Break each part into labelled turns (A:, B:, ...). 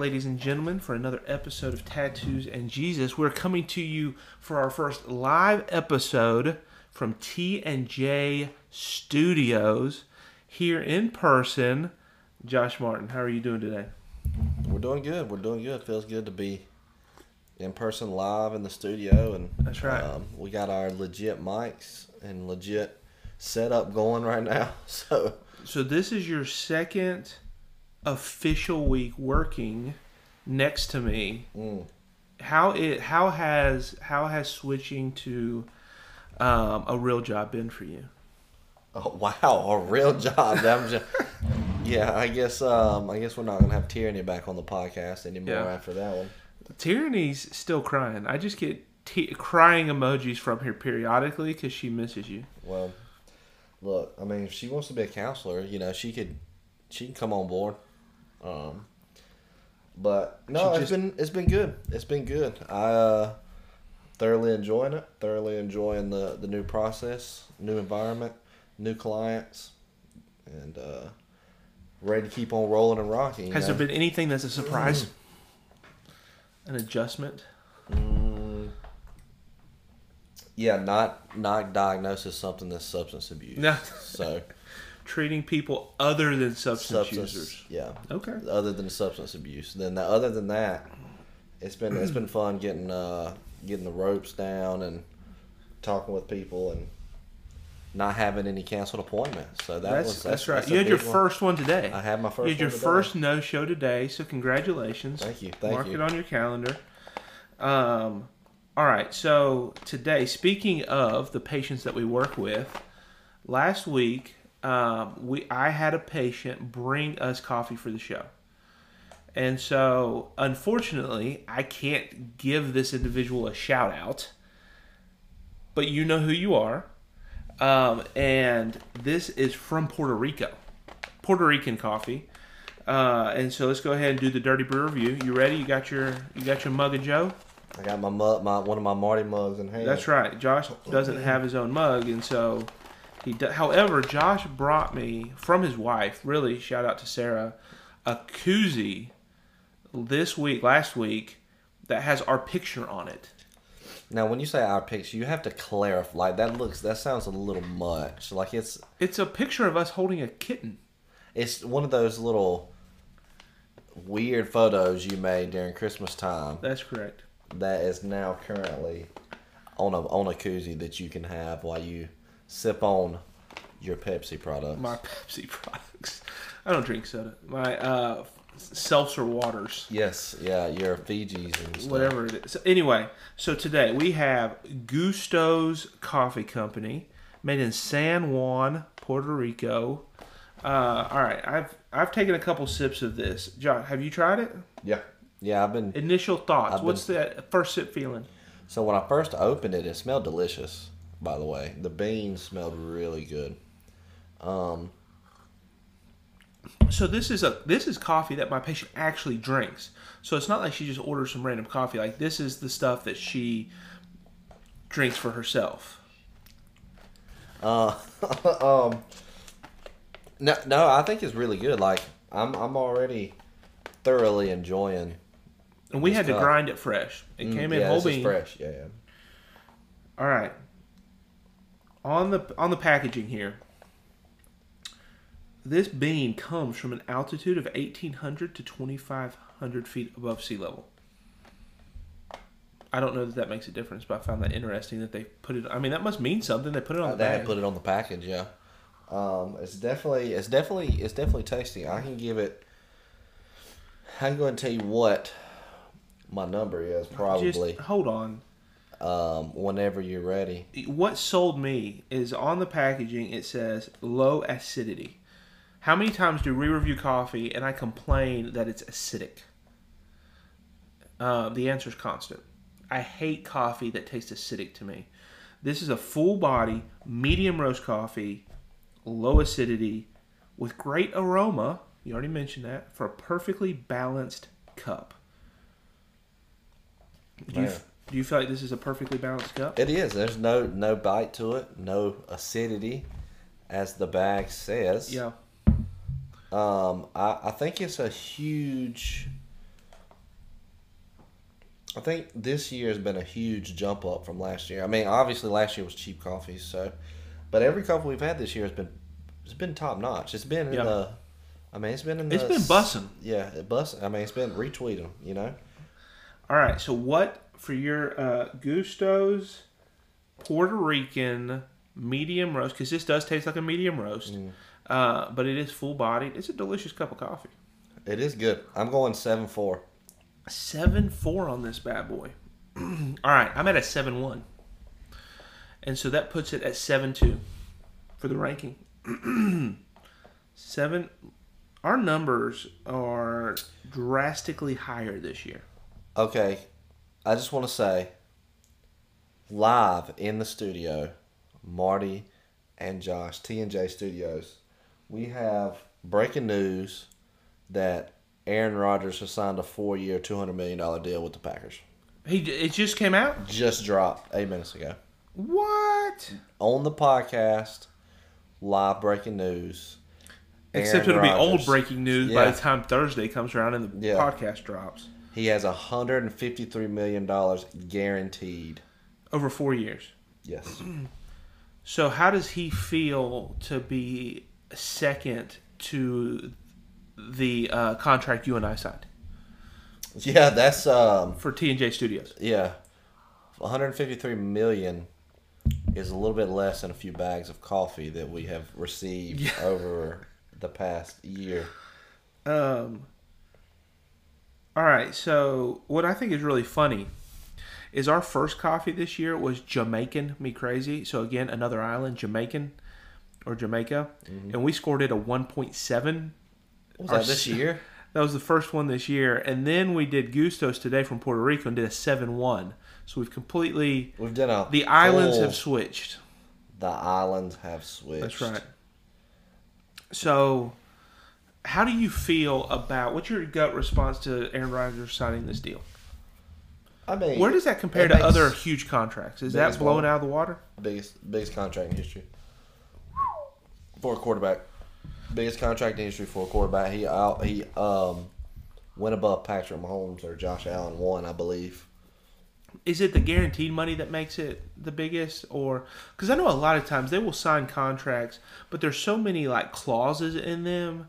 A: Ladies and gentlemen, for another episode of Tattoos and Jesus. We're coming to you for our first live episode from T and J Studios here in person. Josh Martin, how are you doing today?
B: We're doing good. We're doing good. Feels good to be in person live in the studio, and
A: That's right.
B: Um, we got our legit mics and legit setup going right now. So
A: So this is your second official week working next to me.
B: mm,
A: How it how has how has switching to um, a real job been for you?
B: oh, wow, a real job. Just, yeah, I guess um, I guess we're not gonna have Tyranny back on the podcast anymore
A: Yeah.
B: after that one.
A: Tyranny's still crying. I just get t- crying emojis from her periodically because she misses you.
B: Well, look, I mean, if she wants to be a counselor, you know, she could she can come on board. Um, but no, it's been it's been good. It's been good. I uh, thoroughly enjoying it. Thoroughly enjoying the the new process, new environment, new clients, and uh, ready to keep on rolling and rocking.
A: Has
B: know?
A: there been anything that's a surprise? An adjustment?
B: Mm, yeah, not not diagnosis something that's substance abuse.
A: No.
B: So
A: Treating people other than substance,
B: substance,
A: users.
B: yeah.
A: Okay.
B: other than substance abuse. Then the, other than that, it's been it's been fun getting uh, getting the ropes down and talking with people and not having any canceled appointments. So that
A: That's,
B: was
A: that's,
B: that's,
A: right.
B: that's
A: you had your
B: one.
A: first one today.
B: I had my first.
A: you had your first no show today, so congratulations.
B: Thank you. Thank you.
A: Mark
B: you.
A: it on your calendar. Um, all right. So today, speaking of the patients that we work with, last week um, we I had a patient bring us coffee for the show, and so unfortunately I can't give this individual a shout out, but you know who you are, um, and this is from Puerto Rico, Puerto Rican coffee. Uh, and so let's go ahead and do the Dirty Brew review. You ready? You got your you got your mug of Joe?
B: I got my mug, my one of my Marty mugs in hand.
A: That's right. Josh doesn't have his own mug, and so he. Do, however, Josh brought me from his wife. Really, shout out to Sarah, a koozie this week, last week, that has our picture on it.
B: Now, when you say our picture, you have to clarify. Like that looks, that sounds a little much. Like it's
A: It's a picture of us holding a kitten.
B: it's one of those little weird photos you made during Christmas time.
A: That's correct.
B: that is now currently on a on a koozie that you can have while you sip on your Pepsi products.
A: My Pepsi products. I don't drink soda. My uh, seltzer waters.
B: yes, yeah, your Fiji's and stuff.
A: whatever it is. So anyway, so today we have Gusto's Coffee Company, made in San Juan, Puerto Rico. Uh, all right, I've I've taken a couple sips of this. John, have you tried it?
B: Yeah, yeah. I've been
A: Initial thoughts.
B: I've been-
A: What's the first sip feeling?
B: so when I first opened it, it smelled delicious. By the way, the beans smelled really good. Um,
A: So this is a this is coffee that my patient actually drinks. So it's not like she just orders some random coffee. Like this is the stuff that she drinks for herself.
B: uh, um, no, no, I think it's really good. Like I'm, I'm already thoroughly enjoying.
A: And we had to grind it fresh. It
B: Mm,
A: came in
B: yeah,
A: whole bean.
B: fresh. Yeah, yeah.
A: All right. On the on the packaging here, this bean comes from an altitude of 1,800 to 2,500 feet above sea level. I don't know that that makes a difference, but I found that interesting that they put it. I mean, that must mean something. They put it on
B: Uh,
A: the
B: they put it on the package, yeah. Um, it's definitely, it's definitely, it's definitely tasty. I can give it. I can go ahead and tell you what my number is probably.
A: Just hold on.
B: Um, whenever you're ready.
A: What sold me is on the packaging. It says low acidity. How many times do we review coffee and I complain that it's acidic? Uh, the answer is constant. I hate coffee that tastes acidic to me. This is a full body, medium roast coffee, low acidity, with great aroma. You already mentioned that for a perfectly balanced cup. Do you. Do you feel like this is a perfectly balanced cup?
B: It is. There's no no bite to it, no acidity, as the bag says.
A: Yeah.
B: Um, I, I think it's a huge I think this year has been a huge jump up from last year. I mean, obviously last year was cheap coffee, so, but every coffee we've had this year has been it's been top notch. It's been in
A: Yeah.
B: the, I mean, it's been in the.
A: It's been bussin'.
B: Yeah, it bussin'. I mean, it's been retweeting. You know.
A: All right. So what for your uh, Gusto's Puerto Rican medium roast? Because this does taste like a medium roast,
B: Mm.
A: uh, but it is full bodied. It's a delicious cup of coffee.
B: It is good. I'm going seven four.
A: Seven four on this bad boy. All right, I'm at a seven one, and so that puts it at seven two for the ranking. Seven. Our numbers are drastically higher this year.
B: Okay, I just want to say, live in the studio, Marty and Josh, T and J Studios, we have breaking news that Aaron Rodgers has signed a four-year, two hundred million dollar deal with the Packers.
A: He it just came out.
B: Just dropped eight minutes ago
A: What?
B: on the podcast. Live breaking news.
A: Except
B: Aaron
A: it'll be old breaking news by
B: Yeah.
A: the time Thursday comes around and the
B: Yeah.
A: podcast drops.
B: He has a hundred and fifty-three million dollars guaranteed.
A: Over four years.
B: Yes.
A: So how does he feel to be second to the uh, contract you and I signed
B: Yeah, that's um
A: for T and J Studios?
B: yeah. 153 million is a little bit less than a few bags of coffee that we have received
A: Yeah.
B: over the past year.
A: Um. All right. So what I think is really funny is our first coffee this year was Jamaican Me Crazy. So again, another island, Jamaican or Jamaica, mm-hmm. and we scored it a 1.7.
B: Was
A: Our
B: that this year?
A: That was the first one this year, and then we did Gustos today from Puerto Rico and did a seven-one. So we've completely
B: We've done a
A: the islands have switched.
B: the islands have switched.
A: That's right. So, how do you feel about what's your gut response to Aaron Rodgers signing this deal?
B: I mean,
A: Where does that compare to
B: makes
A: other huge contracts? Is that blowing
B: one.
A: out of the water?
B: biggest biggest contract in history for a quarterback? Biggest contract in history for a quarterback. He out he um went above Patrick Mahomes or Josh Allen one, I believe.
A: Is it the guaranteed money that makes it the biggest, or because I know a lot of times they will sign contracts, but there's so many like clauses in them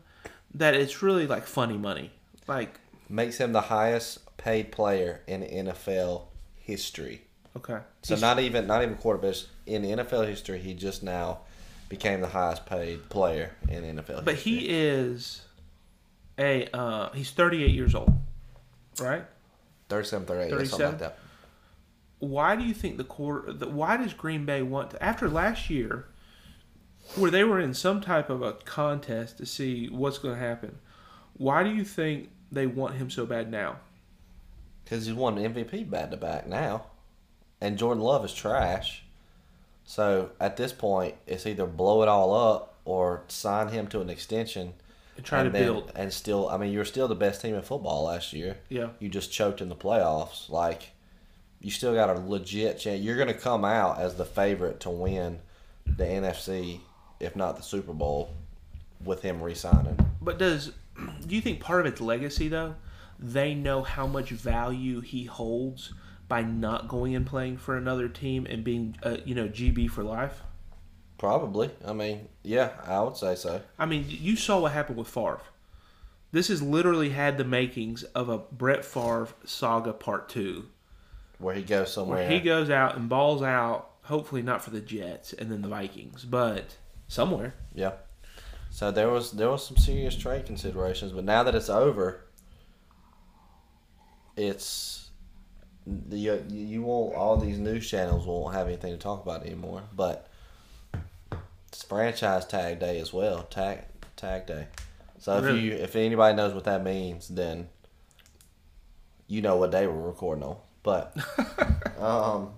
A: that it's really like funny money. Like,
B: Makes him the highest paid player in NFL history.
A: okay,
B: So
A: He's-
B: not even not even quarterback in NFL history. He just now became the highest paid player in NFL.
A: but
B: history.
A: he is a uh, he's 38 years old, right?
B: 37, 38, something like that.
A: why do you think the quarter? The, why does Green Bay want to after last year, where they were in some type of a contest to see what's going to happen? Why do you think they want him so bad now?
B: Because he's won the MVP back to back now, and Jordan Love is trash. So at this point, it's either blow it all up or sign him to an extension
A: And try
B: and
A: to
B: then-
A: build.
B: And still, I mean, you're still the best team in football last year.
A: Yeah,
B: You just choked in the playoffs. Like, you still got a legit chance. You're going to come out as the favorite to win the NFC, if not the Super Bowl, with him re-signing.
A: but does do you think part of it's legacy though? They know how much value he holds by not going and playing for another team and being, uh, you know, GB for life.
B: Probably. I mean, yeah, I would say so.
A: I mean, you saw what happened with Favre. This has literally had the makings of a Brett Favre saga part two,
B: Where he goes somewhere.
A: where he goes out and balls out. Hopefully not for the Jets and then the Vikings, but somewhere.
B: Yeah. So there was there was some serious trade considerations, but now that it's over, it's you you won't all these news channels won't have anything to talk about anymore. But it's franchise tag day as well, tag tag day. So if
A: Really?
B: you if anybody knows what that means, then you know what day we're recording on. But um,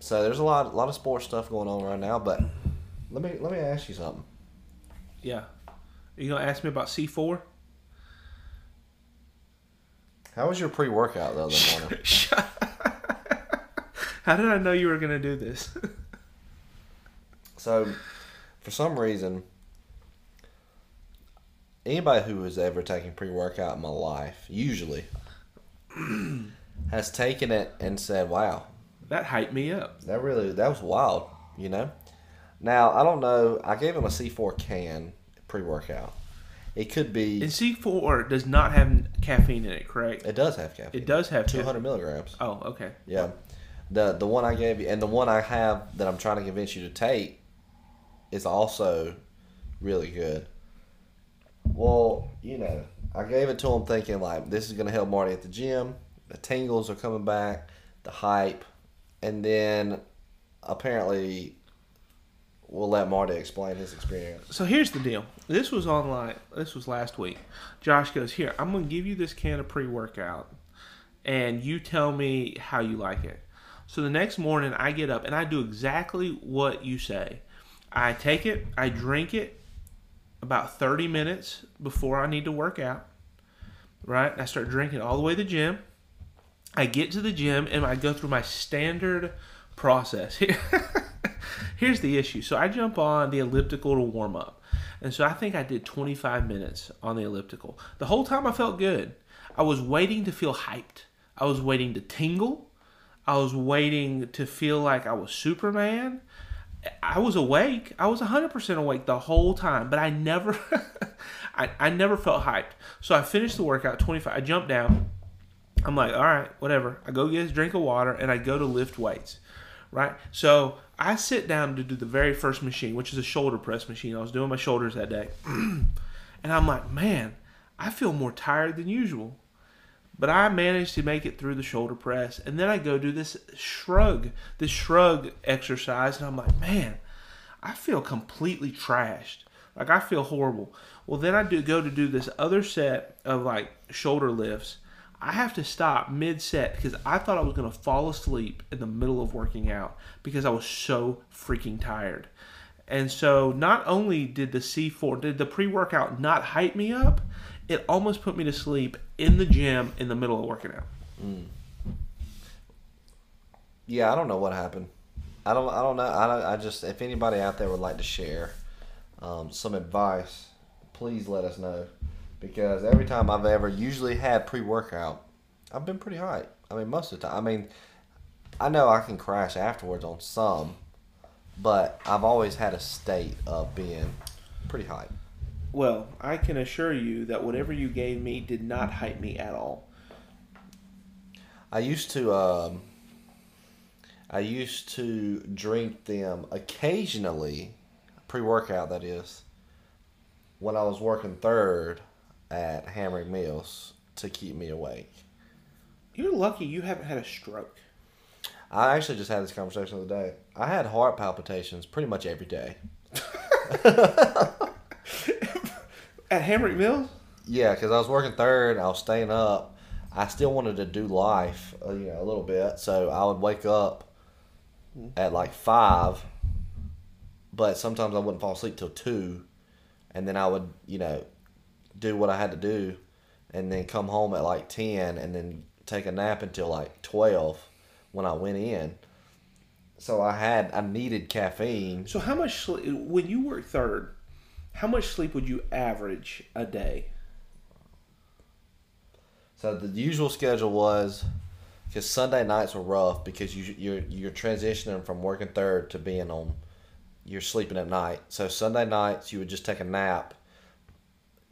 B: so there's a lot lot of sports stuff going on right now. But let me let me ask you something.
A: Yeah. Are you gonna ask me about C four?
B: How was your pre workout the other morning?
A: How did I know you were gonna do this?
B: so, for some reason, anybody who has ever taken pre workout in my life, usually, has taken it and said, "Wow,
A: That hyped me up.
B: that really that was wild," you know. Now I don't know. I gave him a C4 can pre-workout. It could be.
A: And C4 does not have caffeine in it, correct?
B: it does have caffeine.
A: It does have
B: 200
A: caffeine.
B: milligrams.
A: Oh, okay.
B: Yeah. The the one I gave you and the one I have that I'm trying to convince you to take is also really good. Well, you know, I gave it to him thinking like this is gonna help Marty at the gym. The tingles are coming back, the hype, and then apparently we'll let Marty explain his experience.
A: So here's the deal. This was online. This was last week. Josh goes, "Here, I'm going to give you this can of pre-workout and you tell me how you like it." So the next morning I get up and I do exactly what you say. I take it, I drink it about 30 minutes before I need to work out. Right? I start drinking all the way to the gym. I get to the gym and I go through my standard process. Here's the issue. So I jump on the elliptical to warm up. And so I think I did 25 minutes on the elliptical. The whole time I felt good. I was waiting to feel hyped. I was waiting to tingle. I was waiting to feel like I was Superman. I was awake. I was 100% awake the whole time, but I never I, I never felt hyped. So I finished the workout 25. I jumped down. I'm like, all right, whatever. I go get a drink of water and I go to lift weights, right? So I sit down to do the very first machine, which is a shoulder press machine. I was doing my shoulders that day. and I'm like, man, I feel more tired than usual. But I managed to make it through the shoulder press. And then I go do this shrug, this shrug exercise. And I'm like, man, I feel completely trashed. Like I feel horrible. Well, then I do go to do this other set of like shoulder lifts. I have to stop mid set because I thought I was going to fall asleep in the middle of working out because I was so freaking tired. And so not only did the C4, did the pre workout not hype me up, it almost put me to sleep in the gym in the middle of working out.
B: Yeah, I don't know what happened. I don't. I don't know. I don't, I just if anybody out there would like to share um, some advice, please let us know. Because every time I've ever usually had pre workout, I've been pretty high. I mean, most of the time. I mean, I know I can crash afterwards on some, but I've always had a state of being pretty high.
A: Well, I can assure you that whatever you gave me did not hype me at all.
B: I used to um, I used to drink them occasionally, pre workout that is, when I was working third at Hamrick Mills to keep me awake.
A: You're lucky you haven't had a stroke.
B: I actually just had this conversation the other day. I had heart palpitations pretty much every day.
A: At Hamrick Mills?
B: Yeah, because I was working third, I was staying up. I still wanted to do life, uh, you know, a little bit. So I would wake up at like five, but sometimes I wouldn't fall asleep till two, and then I would, you know, do what I had to do, and then come home at like ten, and then take a nap until like twelve when I went in. So I had I needed caffeine.
A: So how much sleep when you work third? How much sleep would you average a day?
B: So the usual schedule was because Sunday nights were rough because you you're you're transitioning from working third to being on you're sleeping at night. So Sunday nights you would just take a nap,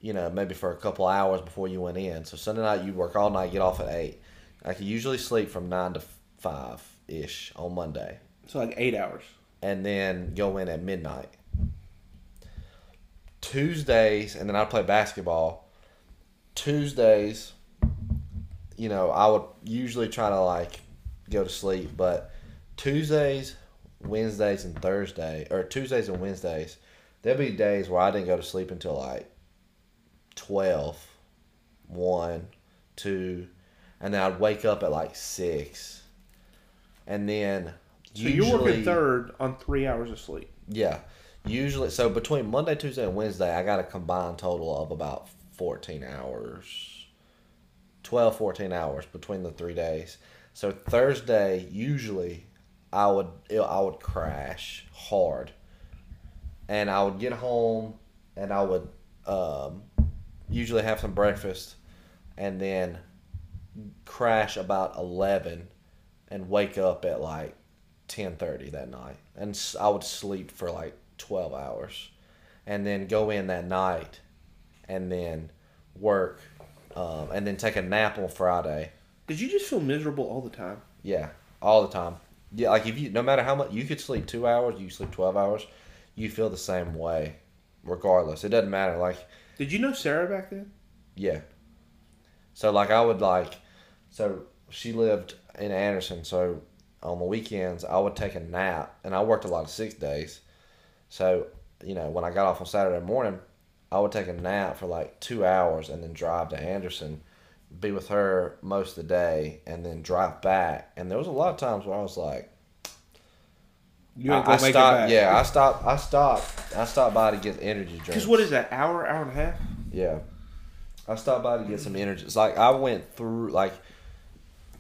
B: you know, maybe for a couple hours before you went in. So Sunday night you'd work all night, get off at eight. I could usually sleep from nine to five ish on Monday,
A: So like eight hours.
B: and then go in at midnight. Tuesdays, and then I'd play basketball. Tuesdays, you know, I would usually try to like go to sleep, but Tuesdays, Wednesdays, and Thursday, or Tuesdays and Wednesdays, there'll be days where I didn't go to sleep until like 12, 1, 2, and then I'd wake up at like 6. And then
A: So you're working third on three hours of sleep.
B: yeah. Usually, so between Monday, Tuesday, and Wednesday, I got a combined total of about 14 hours. 12, 14 hours between the three days. So Thursday, usually, I would I would crash hard, and I would get home, and I would um, usually have some breakfast, and then crash about eleven, and wake up at like ten thirty that night, and i would sleep for like twelve hours, and then go in that night, and then work, um, and then take a nap on Friday.
A: Did you just feel miserable all the time?
B: Yeah, all the time. Yeah, like if you, no matter how much you could sleep two hours, you sleep twelve hours, you feel the same way, regardless. It doesn't matter. Like,
A: Did you know Sarah back then?
B: yeah. So like I would like, so she lived in Anderson. So on the weekends I would take a nap, and I worked a lot of six days. So you know when I got off on Saturday morning, I would take a nap for like two hours and then drive to Anderson, be with her most of the day, and then drive back. And there was a lot of times where I was like.
A: You
B: I,
A: ain't gonna make
B: stopped.
A: it back.
B: Yeah, I stopped. I stopped. I stopped by to get energy drinks.
A: Because what is that? Hour, hour and a half?
B: Yeah, I stopped by to get some energy. It's like I went through. Like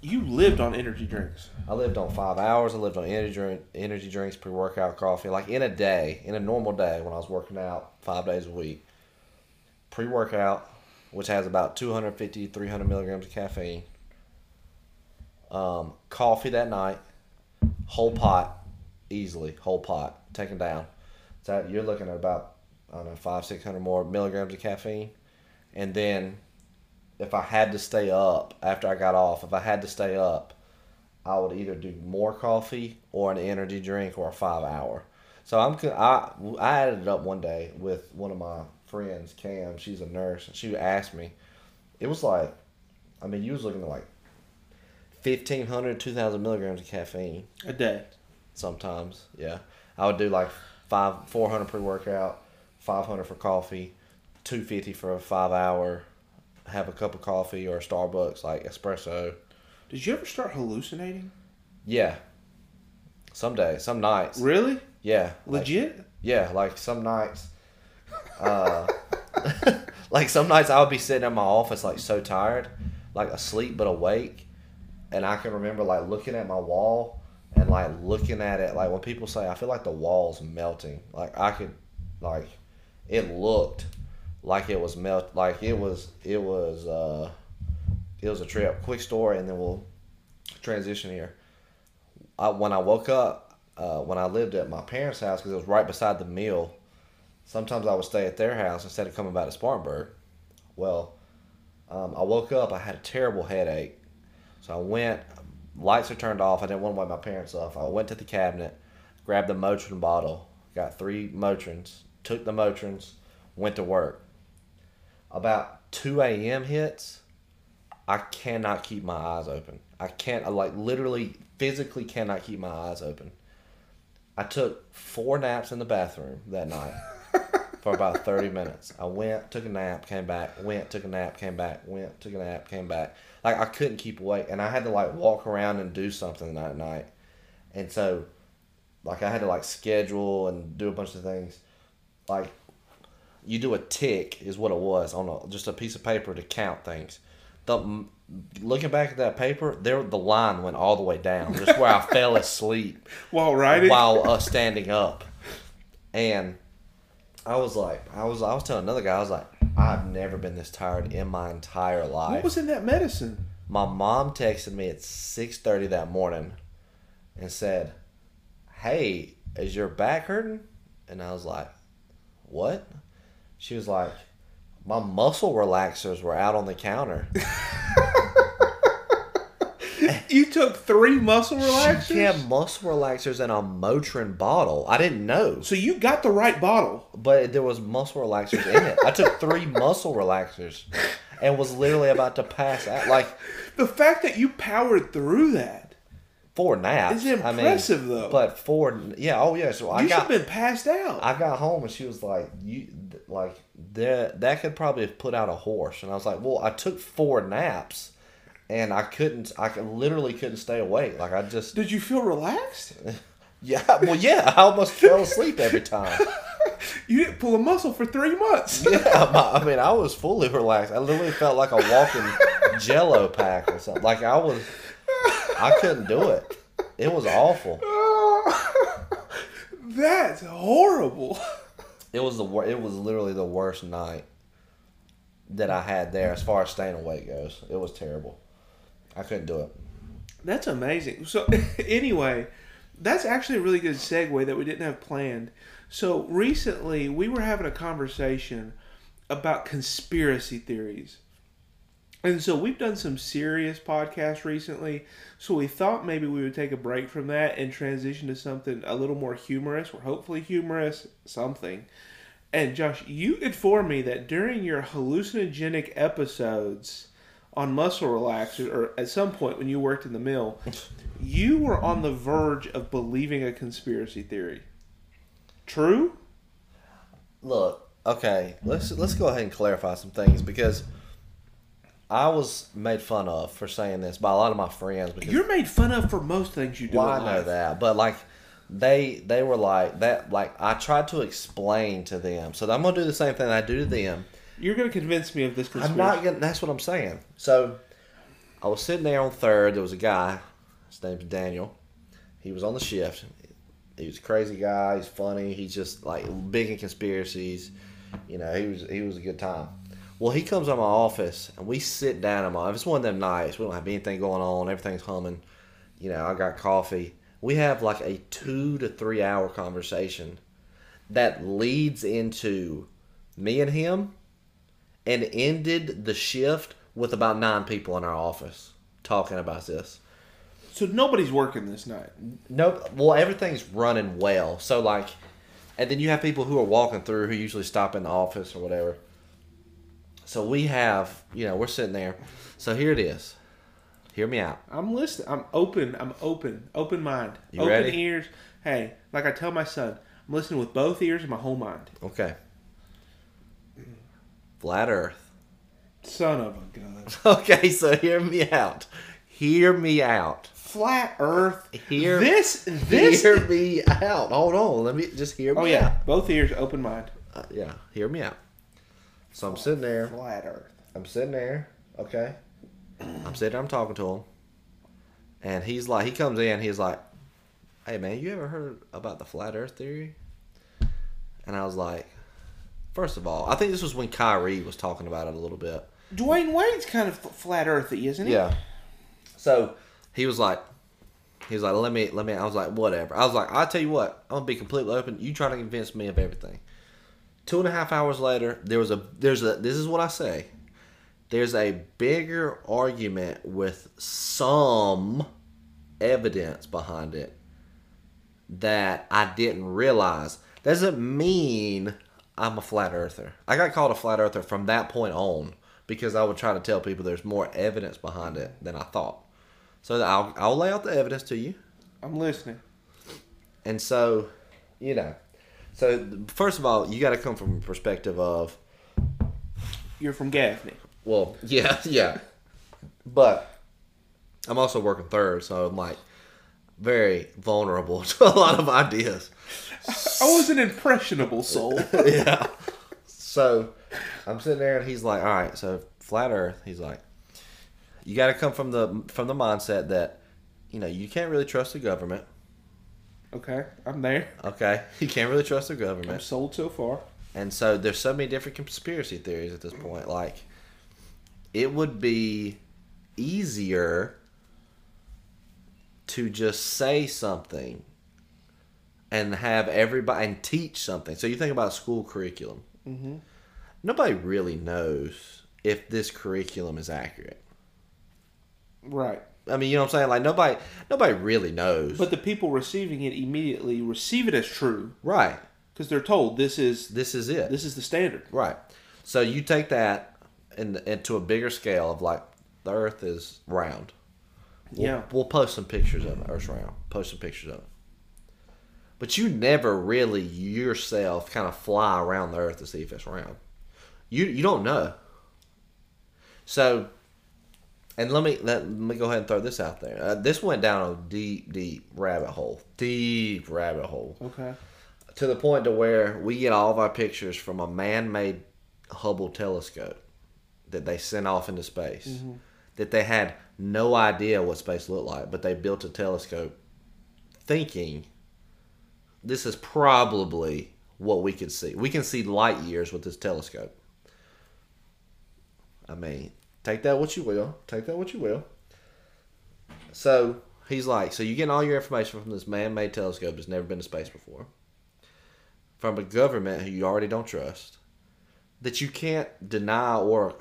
A: You lived on energy drinks.
B: I lived on five hours. I lived on energy drink, energy drinks, pre workout coffee. Like in a day, in a normal day, when I was working out five days a week, pre workout, which has about 250, 300 milligrams of caffeine. Um, coffee that night, whole pot, easily whole pot taken down. So you're looking at about I don't know five, six hundred more milligrams of caffeine, and then if I had to stay up after I got off, if I had to stay up, I would either do more coffee or an energy drink or a five hour. So I'm I I added it up one day with one of my friends, Cam. She's a nurse, and she asked me. It was like, I mean, you was looking at like 1,500, 2,000 milligrams of caffeine
A: A day.
B: Sometimes. Yeah, I would do like five, 400 pre workout, 500 for coffee, 250 for a five hour. Have a cup of coffee or Starbucks like espresso.
A: Did you ever start hallucinating?
B: Yeah. Some days, some nights.
A: Really?
B: Yeah. like-
A: Legit?
B: yeah, like some nights. Uh, like some nights I would be sitting in my office like so tired, like asleep but awake, and I can remember like looking at my wall and like looking at it like when people say I feel like the wall's melting, like I could, like, it looked like it was melt, like it was it was uh, it was a trip. Quick story, and then we'll transition here. I, when I woke up, uh, when I lived at my parents' house, because it was right beside the mill, sometimes I would stay at their house instead of coming back to Spartanburg. Well, um, I woke up, I had a terrible headache. So I went, lights are turned off. I didn't want to wake my parents up. I went to the cabinet, grabbed the Motrin bottle, got three Motrins, took the Motrins, went to work. About 2 a.m. hits, I cannot keep my eyes open. I can't, I like literally physically cannot keep my eyes open. I took four naps in the bathroom that night for about 30 minutes. I went, took a nap, came back, went, took a nap, came back, went, took a nap, came back. Like I couldn't keep awake and I had to like walk around and do something that night. And so like I had to like schedule and do a bunch of things. Like you do a tick is what it was on a, just a piece of paper to count things. The looking back at that paper, there the line went all the way down, just where I fell asleep
A: While writing?
B: while uh, standing up, and I was like, I was, I was telling another guy, I was like, I've never been this tired in my entire life.
A: What was in that medicine?
B: My mom texted me at six thirty that morning, and said, "Hey, is your back hurting?" And I was like, "What?" She was like, "My muscle relaxers were out on the counter."
A: You took three muscle relaxers?
B: She had muscle relaxers in a Motrin bottle. I didn't know.
A: So you got the right bottle.
B: but there was muscle relaxers in it. I took three muscle relaxers and was literally about to pass out. Like
A: The fact that you powered through that.
B: four naps.
A: It's
B: I mean,
A: impressive, though.
B: But four, yeah, oh yeah. So I
A: you
B: got,
A: been passed out.
B: I got home and she was like, "You like that? That could probably have put out a horse." And I was like, "Well, I took four naps." And I couldn't. I literally couldn't stay awake. Like I just,
A: Did you feel relaxed?
B: yeah. Well, yeah. I almost fell asleep every time.
A: You didn't pull a muscle for three months.
B: Yeah, my, I mean, I was fully relaxed. I literally felt like a walking Jello pack or something. Like I was, I couldn't do it. It was awful.
A: That's horrible.
B: It was the wor- It was literally the worst night that I had there as far as staying awake goes. It was terrible. I couldn't do it.
A: That's amazing. So anyway, that's actually a really good segue that we didn't have planned. So recently we were having a conversation about conspiracy theories. And so we've done some serious podcasts recently. So we thought maybe we would take a break from that and transition to something a little more humorous, or hopefully humorous, something. And Josh, you informed me that during your hallucinogenic episodes on muscle relaxers, or at some point when you worked in the mill, you were on the verge of believing a conspiracy theory. True?
B: Look, okay, let's let's go ahead and clarify some things because I was made fun of for saying this by a lot of my friends because
A: You're made fun of for most things you do.
B: well, I know
A: life.
B: that, but like they they were like that like I tried to explain to them. So I'm gonna do the same thing I do to them.
A: You're going to convince me of this conspiracy.
B: I'm not gonna. That's what I'm saying. So I was sitting there on third. There was a guy. His name's Daniel. He was on the shift. He was a crazy guy. He's funny. He's just like big in conspiracies. You know, he was he was a good time. Well, he comes to my office and we sit down in my office. It's one of them nights. We don't have anything going on. Everything's humming. You know, I got coffee. We have like a two to three hour conversation that leads into me and him and ended the shift with about nine people in our office talking about this.
A: So nobody's working this night.
B: Nope. Well, everything's running well. So like, and then you have people who are walking through who usually stop in the office or whatever. So we have, you know, we're sitting there. So here it is. Hear me out.
A: I'm listening. I'm open. I'm open. Open mind.
B: You
A: open
B: ready?
A: ears. Hey, like I tell my son, I'm listening with both ears and my whole mind.
B: Okay. Flat Earth.
A: Son of a gun.
B: Okay, so hear me out. Hear me out.
A: Flat Earth.
B: Hear
A: this. This.
B: Hear me out. Hold on. Let me just hear me
A: oh
B: out.
A: yeah, both ears. Open mind.
B: Uh, yeah, hear me out. So I'm sitting there.
A: Flat Earth.
B: I'm sitting there. Okay. I'm sitting there. I'm talking to him, and he's like, he comes in. He's like, "Hey man, you ever heard about the flat Earth theory?" And I was like, first of all, I think this was when Kyrie was talking about it a little bit.
A: Dwyane Wade's kind of flat earthy, isn't he?
B: Yeah. So he was like, he was like, let me, let me. I was like, whatever. I was like, I'll tell you what. I'm gonna be completely open. You try to convince me of everything. Two and a half hours later, there was a, there's a. This is what I say. There's a bigger argument with some evidence behind it that I didn't realize. Doesn't mean I'm a flat earther. I got called a flat earther from that point on because I would try to tell people there's more evidence behind it than I thought. So I'll, I'll lay out the evidence to you.
A: I'm listening.
B: And so, you know, so first of all, you got to come from a perspective of,
A: You're from Gaffney.
B: well, yeah, yeah. But I'm also working third, so I'm like very vulnerable to a lot of ideas.
A: I was an impressionable soul.
B: yeah. So I'm sitting there, and he's like, "All right, so flat Earth." He's like, "You got to come from the from the mindset that, you know, you can't really trust the government.
A: okay, I'm there.
B: Okay, you can't really trust the
A: I'm
B: government,
A: sold so far.
B: and so there's so many different conspiracy theories at this point. Like, it would be easier to just say something." And have everybody and teach something. So you think about school curriculum.
A: Mm-hmm.
B: nobody really knows if this curriculum is accurate.
A: Right.
B: I mean, you know what I'm saying? Like nobody nobody really knows.
A: But the people receiving it immediately receive it as true
B: right.
A: because they're told this is
B: This is it.
A: this is the standard.
B: right. So you take that and into a bigger scale of like the earth is round. We'll,
A: Yeah.
B: We'll post some pictures of it. Earth's round. Post some pictures of it. But you never really yourself kind of fly around the earth to see if it's round. You you don't know. So, and let me let, let me go ahead and throw this out there. Uh, this went down a deep, deep rabbit hole. Deep rabbit hole
A: Okay.
B: to the point to where we get all of our pictures from a man-made Hubble telescope that they sent off into space. That they had no idea what space looked like, but they built a telescope thinking this is probably what we could see. We can see light years with this telescope. I mean, take that what you will. Take that what you will. So he's like, so you getting all your information from this man-made telescope that's never been to space before, from a government who you already don't trust, that you can't deny or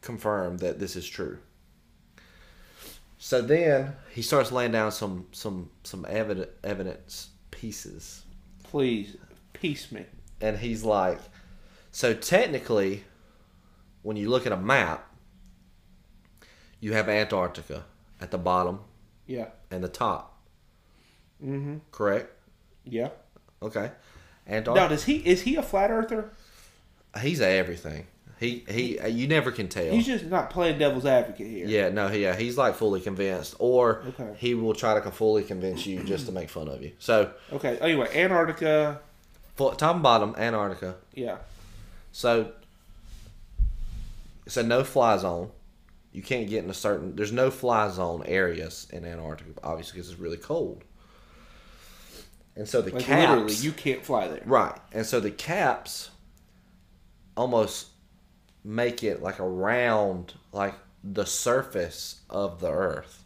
B: confirm that this is true. So then he starts laying down some some some evidence evidence pieces,
A: Please, piece me.
B: and he's like, so technically, when you look at a map, you have Antarctica at the bottom
A: Yeah.
B: and the top.
A: Mm-hmm.
B: Correct.
A: Yeah.
B: Okay. Antarctica.
A: Now, does he is he a flat earther?
B: He's everything. He he. Uh, you never can tell.
A: He's just not playing devil's advocate here.
B: yeah. No. Yeah. He's like fully convinced, or
A: Okay.
B: he will try to fully convince you just to make fun of you. So,
A: Okay. Anyway, Antarctica.
B: top and bottom, Antarctica.
A: Yeah.
B: So, so no fly zone. You can't get in a certain. There's no fly zone areas in Antarctica, obviously, because it's really cold. And so the
A: Like
B: caps,
A: literally, you can't fly there.
B: right? And so the caps almost make it like around like the surface of the Earth.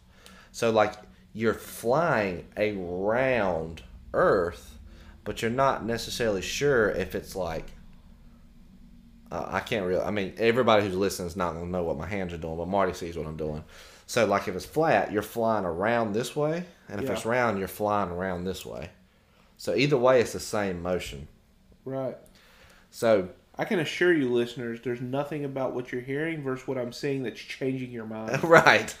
B: So like you're flying around Earth, but you're not necessarily sure if it's like uh, I can't really. I mean, everybody who's listening is not gonna know what my hands are doing, but Marty sees what I'm doing. So, like, if it's flat, you're flying around this way, and if
A: Yeah.
B: it's round, you're flying around this way. So either way, it's the same motion.
A: Right.
B: So
A: I can assure you, listeners, there's nothing about what you're hearing versus what I'm seeing that's changing your mind.
B: right.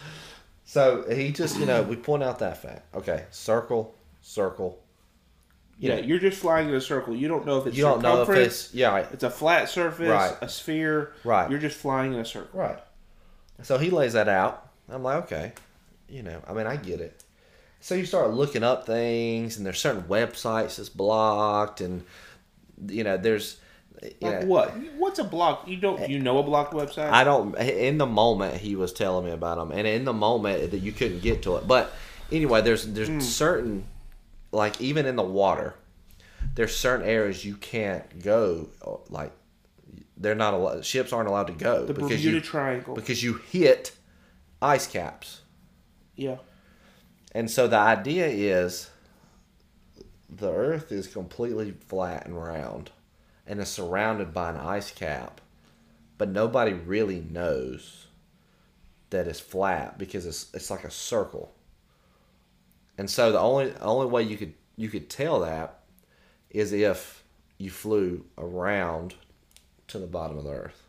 B: So he just, you know, we point out that fact. Okay, circle, circle. You
A: yeah,
B: know,
A: you're just flying in a circle. You don't know if it's
B: you don't know if it's yeah, right,
A: it's a flat surface,
B: Right.
A: a sphere.
B: Right.
A: You're just flying in a circle.
B: right. So he lays that out. I'm like, okay, you know, I mean, I get it. So you start looking up things, and there's certain websites that's blocked, and you know, there's,
A: Like
B: know,
A: what? What's a block? You don't? Eh, you know a blocked website?
B: I don't. In the moment, he was telling me about them, and in the moment that you couldn't get to it. But anyway, there's there's hmm. certain, like even in the water, there's certain areas you can't go. Uh, like they're not allowed. Ships aren't allowed to go
A: the
B: because
A: Bermuda
B: you
A: Triangle.
B: because you hit ice caps.
A: yeah.
B: And so the idea is the earth is completely flat and round and is surrounded by an ice cap, but nobody really knows that it's flat because it's it's like a circle. And so the only only way you could you could tell that is if you flew around to the bottom of the earth.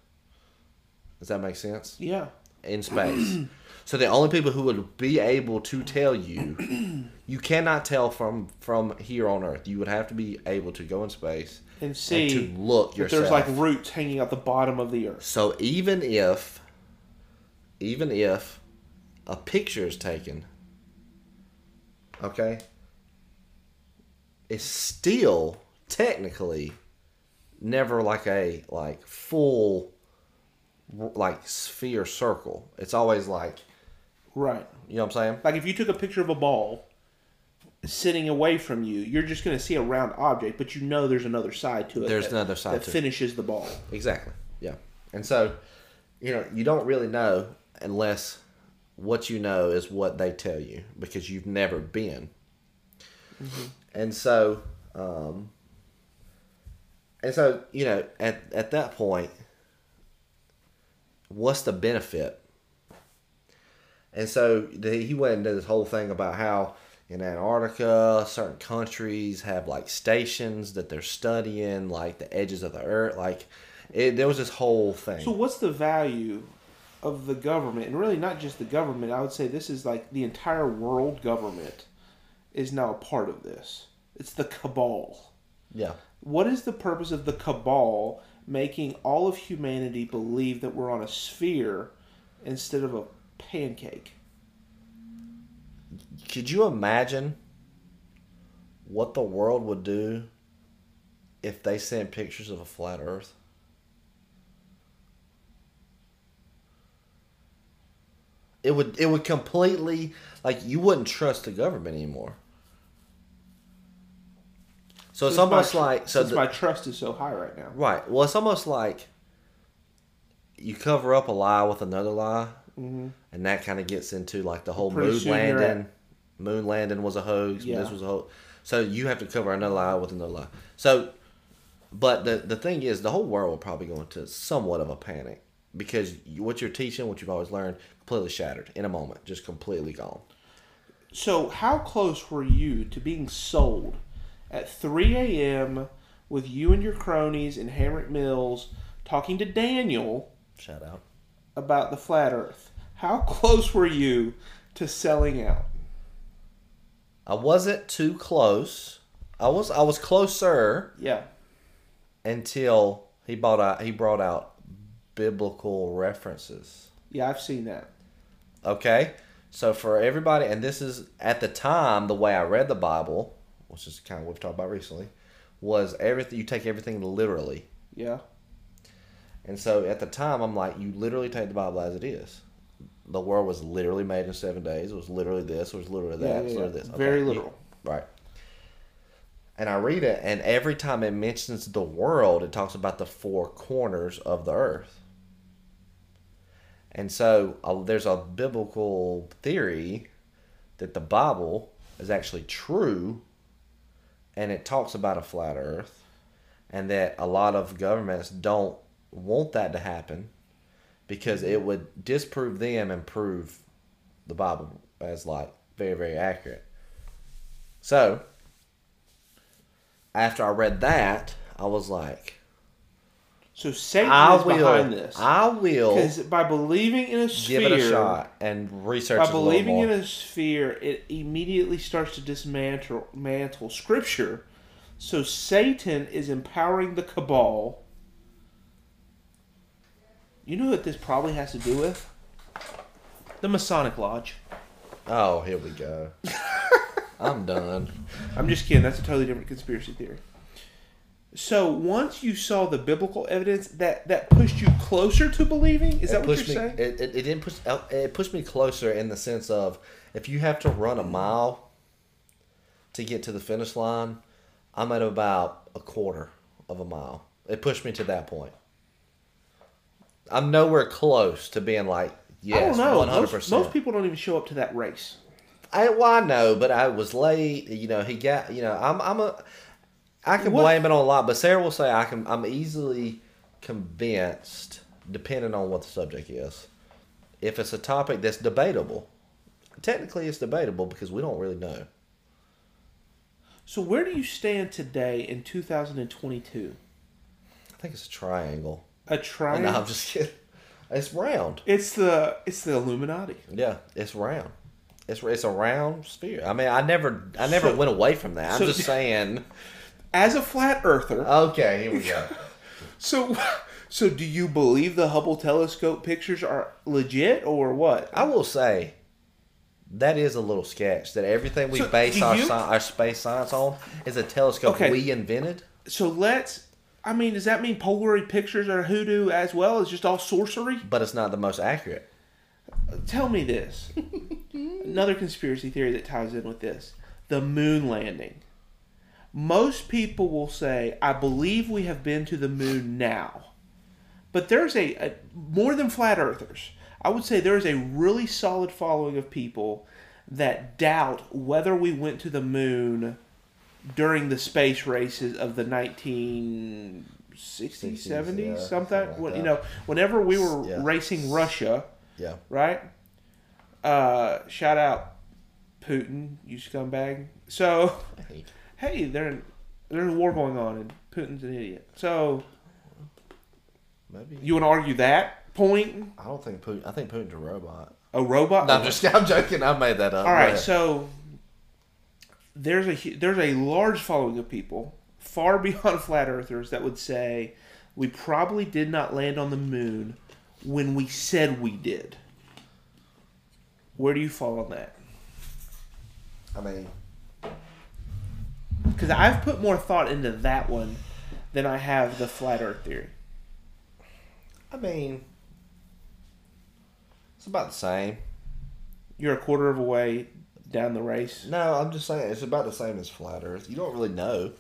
B: Does that make sense?
A: Yeah.
B: in space. so the only people who would be able to tell you, you cannot tell from from here on Earth. You would have to be able to go in space
A: And
B: and
A: see
B: to look yourself.
A: there's like roots hanging out the bottom of the earth.
B: so even if, even if, a picture is taken, okay, it's still technically never like a like full like sphere circle. It's always like
A: Right.
B: you know what I'm saying?
A: Like if you took a picture of a ball sitting away from you, you're just going to see a round object, but you know there's another side to it.
B: There's
A: that-
B: another side
A: that
B: to it.
A: finishes the ball.
B: Exactly. Yeah. And so, you know, you don't really know unless what you know is what they tell you because you've never been. And so, um, and so, you know, at, at that point, what's the benefit? And so the, he went into this whole thing about how in Antarctica, certain countries have like stations that they're studying, like the edges of the earth. Like, it, there was this whole thing.
A: So what's the value of the government, and really not just the government? I would say this is like the entire world government is now a part of this. It's the cabal.
B: yeah.
A: What is the purpose of the cabal making all of humanity believe that we're on a sphere instead of a pancake?
B: Could you imagine what the world would do if they sent pictures of a flat earth? It would it would completely like you wouldn't trust the government anymore. So it's
A: my
B: almost
A: tr-
B: like so the-
A: my trust is so high right now.
B: Right. Well, it's almost like you cover up a lie with another lie, mm-hmm. and that kind of gets into like the whole
A: Pretty
B: moon
A: soon
B: landing. Moon landing was a hoax.
A: Yeah.
B: This was a hoax. So you have to cover another lie with another lie. So, but the the thing is, the whole world will probably go into somewhat of a panic because you, what you're teaching, what you've always learned, completely shattered in a moment, just completely gone.
A: So, how close were you to being sold at 3 a.m. with you and your cronies in Hamrick Mills talking to Daniel
B: Shout out.
A: about the flat Earth? How close were you to selling out?
B: I wasn't too close. I was I was closer
A: Yeah.
B: until he brought out he brought out biblical references.
A: Yeah, I've seen that.
B: Okay? So for everybody and this is at the time the way I read the Bible, which is kind of what we've talked about recently, was everything you take everything literally.
A: Yeah.
B: And so at the time I'm like, you literally take the Bible as it is. The world was literally made in seven days. It was literally this, it was literally that,
A: Yeah,
B: it was
A: yeah,
B: literally this.
A: Very
B: Okay.
A: literal.
B: Right. And I read it, and every time it mentions the world, it talks about the four corners of the earth. And so uh, there's a biblical theory that the Bible is actually true, and it talks about a flat earth, and that a lot of governments don't want that to happen because it would disprove them and prove the Bible as like very, very accurate. So, after I read that, I was like,
A: So Satan
B: I
A: is
B: will,
A: behind this.
B: I will
A: Because by believing in a
B: give
A: sphere,
B: it a shot and research
A: by believing in a sphere, it immediately starts to dismantle mantle scripture. So Satan is empowering the cabal. You know what this probably has to do with? The Masonic Lodge.
B: oh, here we go. I'm done.
A: I'm just kidding. That's a totally different conspiracy theory. So once you saw the biblical evidence, that that pushed you closer to believing. Is
B: it
A: that what you're
B: me,
A: saying?
B: It, it, it didn't push. It pushed me closer in the sense of if you have to run a mile to get to the finish line, I'm at about a quarter of a mile. It pushed me to that point. I'm nowhere close to being like yes,
A: I don't know.
B: one hundred
A: Most,
B: percent.
A: most people don't even show up to that race.
B: I well, I know, but I was late. You know, he got. You know, I'm. I'm a. I can
A: What-
B: blame it on a lot, but Sarah will say I can. I'm easily convinced, depending on what the subject is. If it's a topic that's debatable, technically it's debatable because we don't really know.
A: So where do you stand today in 2022?
B: I think it's a triangle.
A: A triangle.
B: No, I'm just kidding. It's round.
A: It's the it's the Illuminati.
B: Yeah, it's round. It's it's a round sphere. I mean, I never I never
A: So-
B: went away from that. I'm
A: so-
B: just saying.
A: As a flat earther,
B: Okay, here we go.
A: so so do you believe the Hubble telescope pictures are legit or what?
B: I will say that is a little sketch. That everything we
A: So,
B: base our
A: you-
B: sci- our space science on is a telescope
A: Okay.
B: we invented.
A: So let's I mean, does that mean Polaroid pictures are hoodoo as well as just all sorcery?
B: But it's not the most accurate.
A: Tell me this. Another conspiracy theory that ties in with this. The moon landing. Most people will say, I believe we have been to the moon now. But there's a, a more than flat earthers. I would say there is a really solid following of people that doubt whether we went to the moon during the space races of the 1960s,
B: 60s,
A: 70s,
B: yeah,
A: something.
B: like
A: When- you know, whenever we were
B: Yeah.
A: racing Russia,
B: Yeah.
A: right? Uh, shout out Putin, you scumbag. So, hey, there, there's a war going on, and Putin's an idiot. So,
B: Maybe.
A: you want to argue that point?
B: I don't think Putin. I think Putin's a robot.
A: A robot?
B: No, I'm just. I'm joking. I made that up.
A: All right, so there's a there's a large following of people far beyond flat earthers that would say we probably did not land on the moon when we said we did. Where do you fall on that?
B: I mean,
A: Because I've put more thought into that one than I have the flat Earth theory.
B: I mean, it's about the same.
A: You're a quarter of a way down the race.
B: No, I'm just saying it's about the same as flat Earth. You don't really know.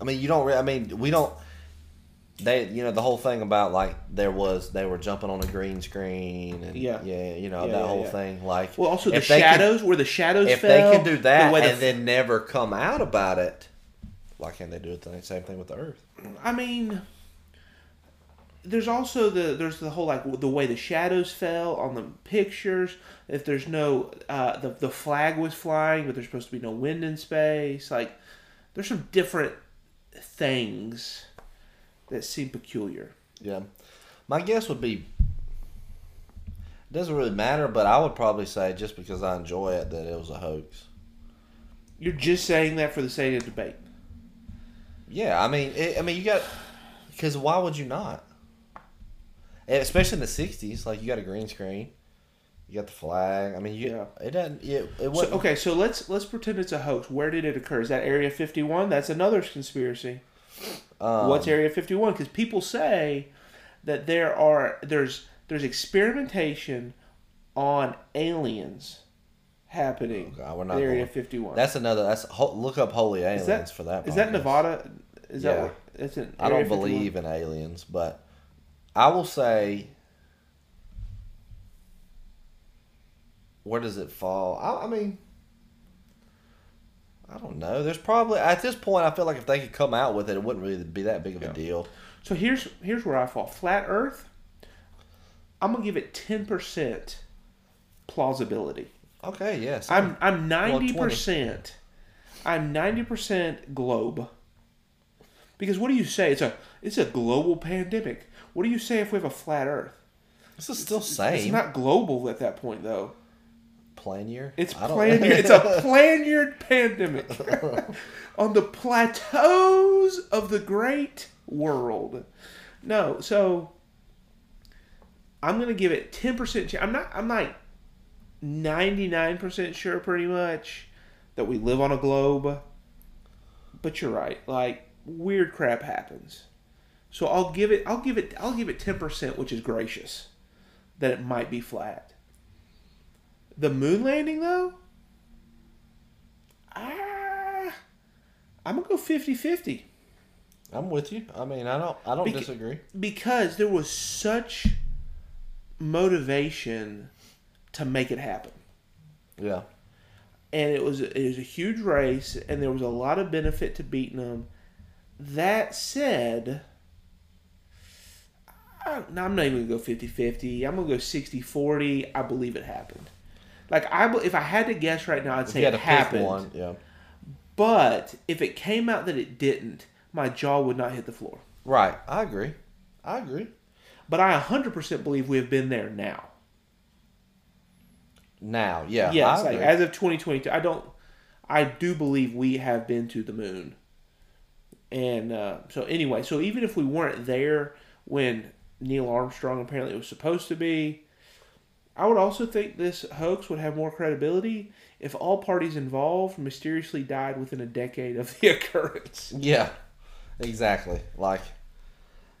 B: I mean, you don't. Re- I mean, we don't. they you know the whole thing about like there was they were jumping on a green screen and
A: Yeah.
B: yeah you know
A: Yeah,
B: that
A: yeah,
B: whole thing like
A: Well, also the
B: they can-
A: shadows, where the shadows
B: if
A: fell.
B: they can do that
A: the
B: and then never come out about it why can't they do it the same thing with the earth
A: I mean, there's also the there's the whole like the way the shadows fell on the pictures. If there's no uh, the the flag was flying, but there's supposed to be no wind in space. Like there's some different things that seem peculiar.
B: yeah my guess would be it doesn't really matter but i would probably say just because i enjoy it that it was a hoax
A: You're just saying that for the sake of debate.
B: Yeah, I mean, it, I mean, you got because why would you not? Especially in the '60s, like you got a green screen, you got the flag. I mean, you
A: Yeah.
B: it doesn't. It, it
A: So, okay, so let's let's pretend it's a hoax. Where did it occur? Is that Area 51? That's another conspiracy.
B: um,
A: What's Area 51? Because people say that there are there's there's experimentation on aliens happening.
B: God, we're
A: at
B: not
A: Area
B: going-
A: 51.
B: That's another. That's look up holy aliens
A: that-
B: for that.
A: Is that
B: podcast.
A: Nevada? Is that
B: Yeah.
A: what? It's in
B: I don't
A: 51?
B: believe in aliens, but I will say, where does it fall? I, I mean, I don't know. There's probably at this point, I feel like if they could come out with it, it wouldn't really be that big of a
A: Yeah.
B: deal.
A: So here's here's where I fall. Flat Earth. I'm gonna give it 10 percent plausibility.
B: Okay, yes.
A: I'm I'm ninety percent. I'm ninety percent globe. Because what do you say? It's a it's a global pandemic. What do you say if we have a flat Earth?
B: This is still
A: It's
B: same.
A: It's not global at that point though.
B: plan year.
A: It's
B: I
A: It's a plan pandemic on the plateaus of the great world. No, so I'm gonna give it ten percent. I'm not. I'm like ninety nine percent sure, pretty much, that we live on a globe. But you're right. Like weird crap happens. So I'll give it. I'll give it. I'll give it ten percent, which is gracious. That it might be flat. The moon landing, though, ah, I'm gonna go 50-50
B: I'm with you. I mean, I don't. I don't
A: Beca-
B: disagree.
A: because there was such motivation to make it happen,
B: Yeah.
A: and it was it was a huge race, and there was a lot of benefit to beating them. That said, I, no, I'm not even gonna go 50-50. I'm gonna go 60-40. I believe it happened. Like I, if I had to guess right now, I'd say it happened.
B: one, yeah.
A: But if it came out that it didn't, my jaw would not hit the floor.
B: Right. I agree. I agree.
A: But I 100% believe we have been there now.
B: Now, yeah.
A: yes,
B: I
A: like
B: agree.
A: as of 2022, I don't. I do believe we have been to the moon. And uh, so anyway, so even if we weren't there when Neil Armstrong apparently was supposed to be, I would also think this hoax would have more credibility if all parties involved mysteriously died within a decade of the occurrence.
B: Yeah, exactly. Like,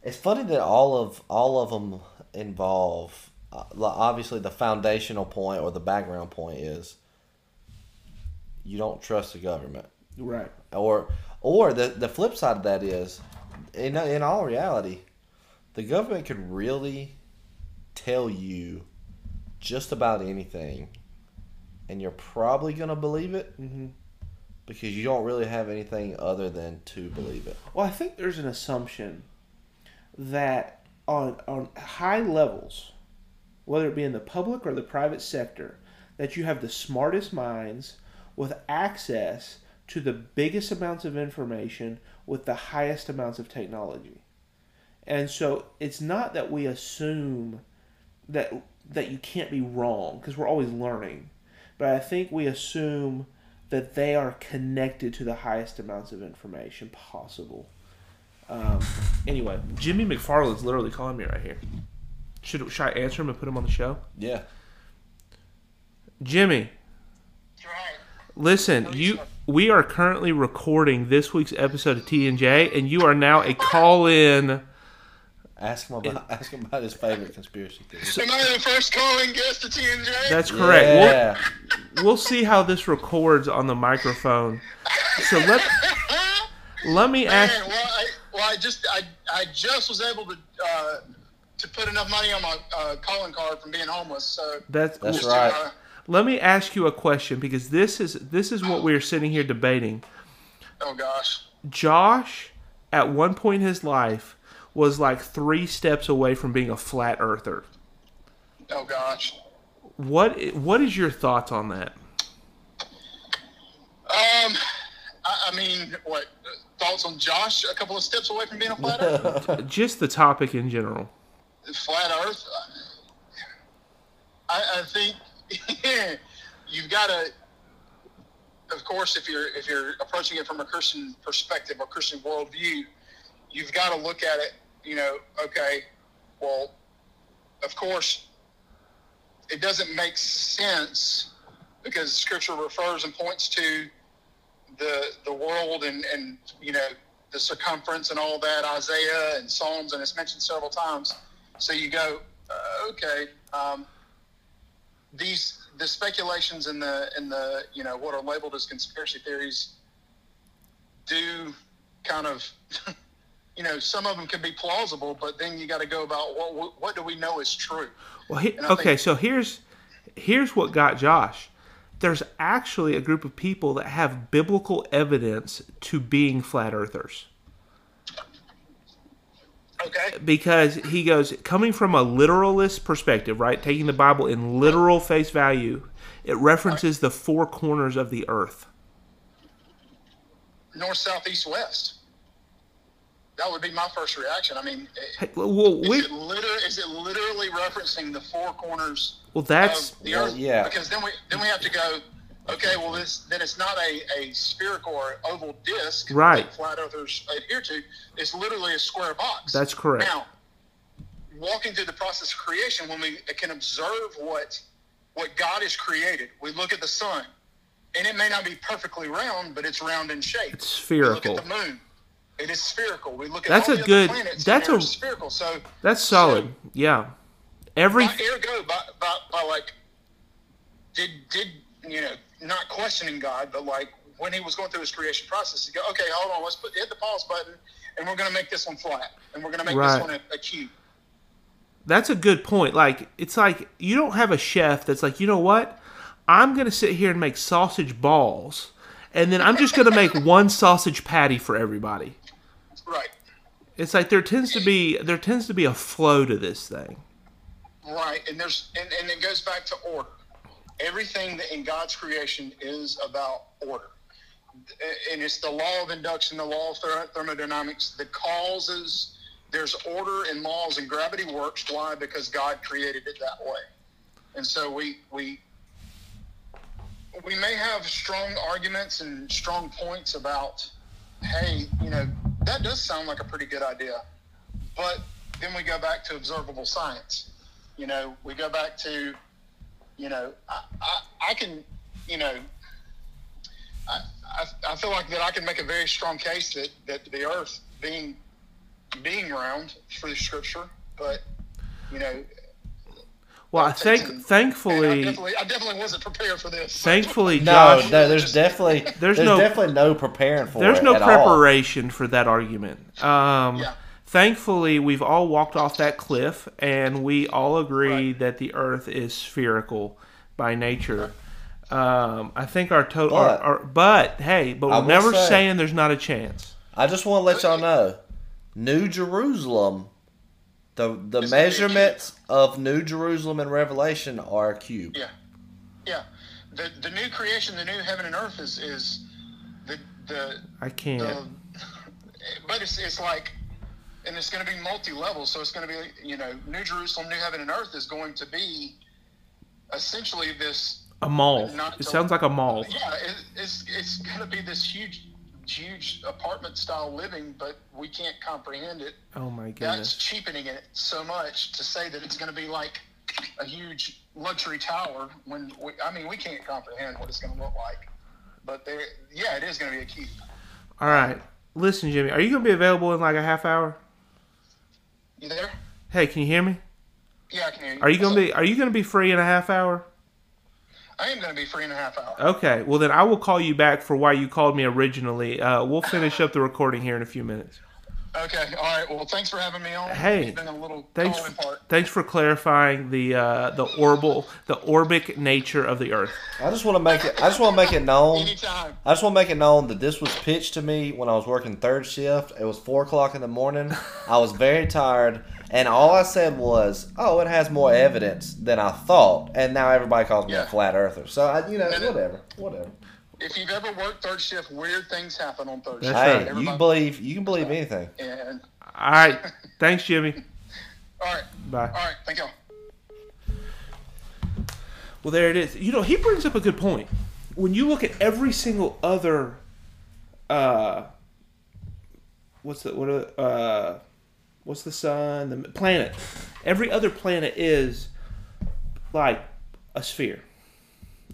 B: it's funny that all of all of them involve. Uh, obviously, the foundational point or the background point is you don't trust the government,
A: Right.
B: or or the the flip side of that is, in in all reality, the government could really tell you just about anything, and you're probably gonna believe it
A: hmm
B: because you don't really have anything other than to believe it.
A: Well, I think there's an assumption that on on high levels, whether it be in the public or the private sector, that you have the smartest minds with access to the biggest amounts of information with the highest amounts of technology. And so it's not that we assume that that you can't be wrong because we're always learning. But I think we assume that they are connected to the highest amounts of information possible. Um, anyway, Jimmy McFarland's literally calling me right here. Should, should I answer him and put him on the show?
B: Yeah.
A: Jimmy,
C: Right.
A: listen, you we are currently recording this week's episode of TNJ, and you are now a call-in.
B: Ask him about ask him about his favorite conspiracy theory.
C: Am I the first calling guest to TNJ?
A: That's correct. We'll,
B: Yeah.
A: we'll see how this records on the microphone. So let let me
C: Man,
A: ask.
C: well, I, well, I just I, I just was able to uh, to put enough money on my uh, calling card from being homeless. So
A: That's
B: That's
C: just,
B: right.
C: uh,
A: Let me ask you a question because this is this is what we're sitting here debating.
C: oh gosh.
A: Josh, at one point in his life, was like three steps away from being a flat earther.
C: Oh gosh.
A: What what is your thoughts on that?
C: Um, I, I mean, what thoughts on Josh? A couple of steps away from being a flat earther.
A: Just the topic in general.
C: flat Earth. I, I think you've got to. Of course, if you're if you're approaching it from a Christian perspective or Christian worldview, you've got to look at it. You know, okay, well, of course, it doesn't make sense because Scripture refers and points to the the world and and you know the circumference and all that Isaiah and Psalms and it's mentioned several times. So you go, uh, okay, um, these the speculations and the and the you know what are labeled as conspiracy theories do kind of you know some of them can be plausible, but then you got to go about what what, do we know is true?
A: Well, he, okay,
C: think-
A: so here's here's what got Josh. There's actually a group of people that have biblical evidence to being flat earthers.
C: Okay,
A: because he goes coming from a literalist perspective, right? Taking the Bible in literal face value, it references the four corners of the earth.
C: north, south, east, west. That would be my first reaction. I mean,
A: Hey, Well,
C: is
A: we,
C: it liter- is it literally referencing the four corners
A: well, that's
C: of the
B: well,
C: earth?
B: yeah.
C: Because then we then we have to go. Okay, well, this then it's not a, a spherical or oval disc
A: Right.
C: that flat earthers adhere to. It's literally a square box.
A: That's correct.
C: Now, walking through the process of creation, when we can observe what what God has created, we look at the sun, and it may not be perfectly round, but it's round in shape.
A: It's
C: We look
A: spherical.
C: at the moon. It is spherical. We look at
A: That's
C: all
A: a
C: the
A: good-
C: planets.
A: that's a-
C: spherical. So
A: that's solid. Yeah, every
C: by ergo, by, by, by like, did did you know not questioning God, but like when he was going through his creation process, he go, okay, hold on, let's put hit the pause button, and we're going to make this one flat, and we're going to make
A: Right.
C: this one a, a cube.
A: that's a good point. Like it's like you don't have a chef that's like, you know what? I'm gonna sit here and make sausage balls, and then I'm just gonna make one sausage patty for everybody.
C: Right,
A: It's like there tends to be there tends to be a flow to this thing.
C: right, and there's and, and it goes back to order. Everything that in God's creation is about order. and it's the law of induction, the law of thermodynamics the causes there's order in laws and gravity works. Why? Because God created it that way. And so we we we may have strong arguments and strong points about, hey, you know, that does sound like a pretty good idea, but then we go back to observable science. You know, we go back to, you know, I, I, I can, you know, I, I, I feel like that I can make a very strong case that, that the earth being being round through scripture, but you know,
A: Well, I
C: I'll
A: think
C: some- and I
A: thankfully,
C: definitely, I definitely wasn't prepared for this.
A: thankfully,
B: No,
A: Josh,
B: no, there's definitely
A: There's
B: there's,
A: no-
B: definitely no preparing for
A: there's
B: it
A: no
B: at all.
A: preparation for that argument. Um,
C: Yeah.
A: Thankfully, we've all walked off that cliff, and we all agree
C: Right.
A: that the Earth is spherical by nature. Um, I think our total,
B: But-
A: our, our, but hey, but we're never
B: say-
A: saying there's not a chance.
B: I just want to let y'all know, New Jerusalem, the the
C: It's gonna be
B: measurements of New Jerusalem in Revelation are a cube.
C: Yeah, yeah. The the new creation, the new heaven and earth is is the the
A: I can't.
C: the. But it's it's like, and it's going to be multi level. So it's going to be you know New Jerusalem, new heaven and earth is going to be essentially this.
A: A mall. It sounds like a mall.
C: Yeah, it, it's it's going to be this huge huge apartment style living, but we can't comprehend it.
A: Oh my goodness.
C: That's cheapening it so much to say that it's going to be like a huge luxury tower when we, I mean we can't comprehend what it's going to look like. But there, yeah, it is going to be a cube.
A: All right. Listen, Jimmy, are you going to be available in like a half hour?
C: You there?
A: Hey, can you hear me?
C: Yeah, I can hear you.
A: Are you going to be Are you going to be free in a half hour?
C: Up? I am going to be free in a half hour.
A: Okay. Well, then I will call you back for why you called me originally. Uh, we'll finish up the recording here in a few minutes.
C: Okay. All right. Well, thanks for having me on.
A: Hey,
C: It's been a little
A: Thanks,
C: calling part.
A: thanks for clarifying the uh, the orbal, the orbic nature of the Earth.
B: I just want to make it. I just want to make it known.
C: Anytime.
B: I just want to make it known that this was pitched to me when I was working third shift. It was four o'clock in the morning. I was very tired, and all I said was, "Oh, it has more evidence than I thought." And now everybody calls me
C: Yeah.
B: a flat earther. So I, you know,
C: And it-
B: whatever, whatever.
C: If you've ever worked third shift, weird things happen on third
A: That's
C: shift.
A: right.
B: Hey, you
C: Everybody-
B: can believe you can believe anything.
C: And
A: All right, thanks, Jimmy.
C: all right,
A: Bye.
C: all right. Thank y'all.
A: Well, there it is. You know, he brings up a good point. When you look at every single other, uh, what's the what are, uh, what's the sun, the planet? Every other planet is like a sphere.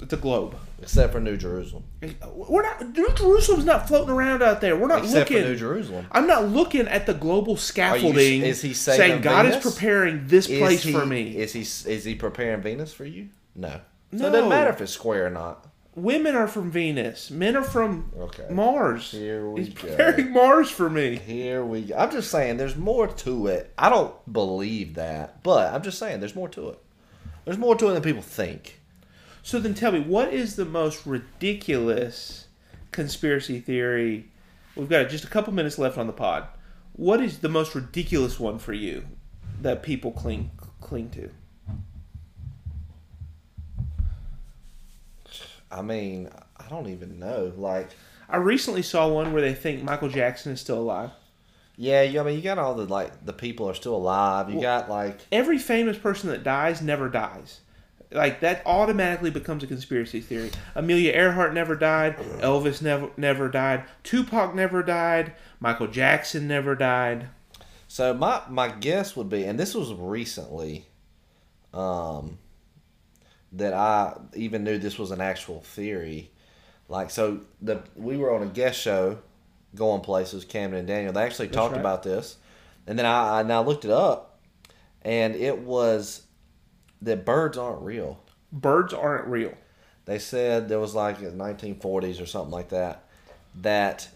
A: It's a globe.
B: Except for New Jerusalem.
A: Uh, we're not. New Jerusalem's not floating around out there. We're not
B: Except
A: looking.
B: for New Jerusalem.
A: I'm not looking at the global scaffolding.
B: is he saying
A: God is preparing this
B: Is
A: place
B: he,
A: for me?
B: Is he is he preparing Venus for you? No. So it
A: No.
B: doesn't matter if it's square or not.
A: Women are from Venus. Men are from
B: Okay.
A: Mars.
B: Here we
A: He's
B: go.
A: preparing Mars for me.
B: Here we go. I'm just saying there's more to it. I don't believe that, but I'm just saying there's more to it. There's more to it than people think.
A: So then tell me, what is the most ridiculous conspiracy theory? We've got just a couple minutes left on the pod. What is the most ridiculous one for you that people cling cling to?
B: I mean, I don't even know. Like,
A: I recently saw one where they think Michael Jackson is still alive.
B: yeah, you, I mean, you got all the like the people are still alive. You
A: Well-
B: got like
A: Every famous person that dies never dies. Like that automatically becomes a conspiracy theory. Amelia Earhart never died. Elvis never never died. Tupac never died. Michael Jackson never died.
B: So my my guess would be, and this was recently, um, that I even knew this was an actual theory. Like so, the we were on a guest show, going places. Camden and Daniel. They actually talked
A: right.
B: about this, and then I, I now looked it up, and it was that birds aren't real.
A: Birds aren't real.
B: They said there was like in the 1940s or something like that that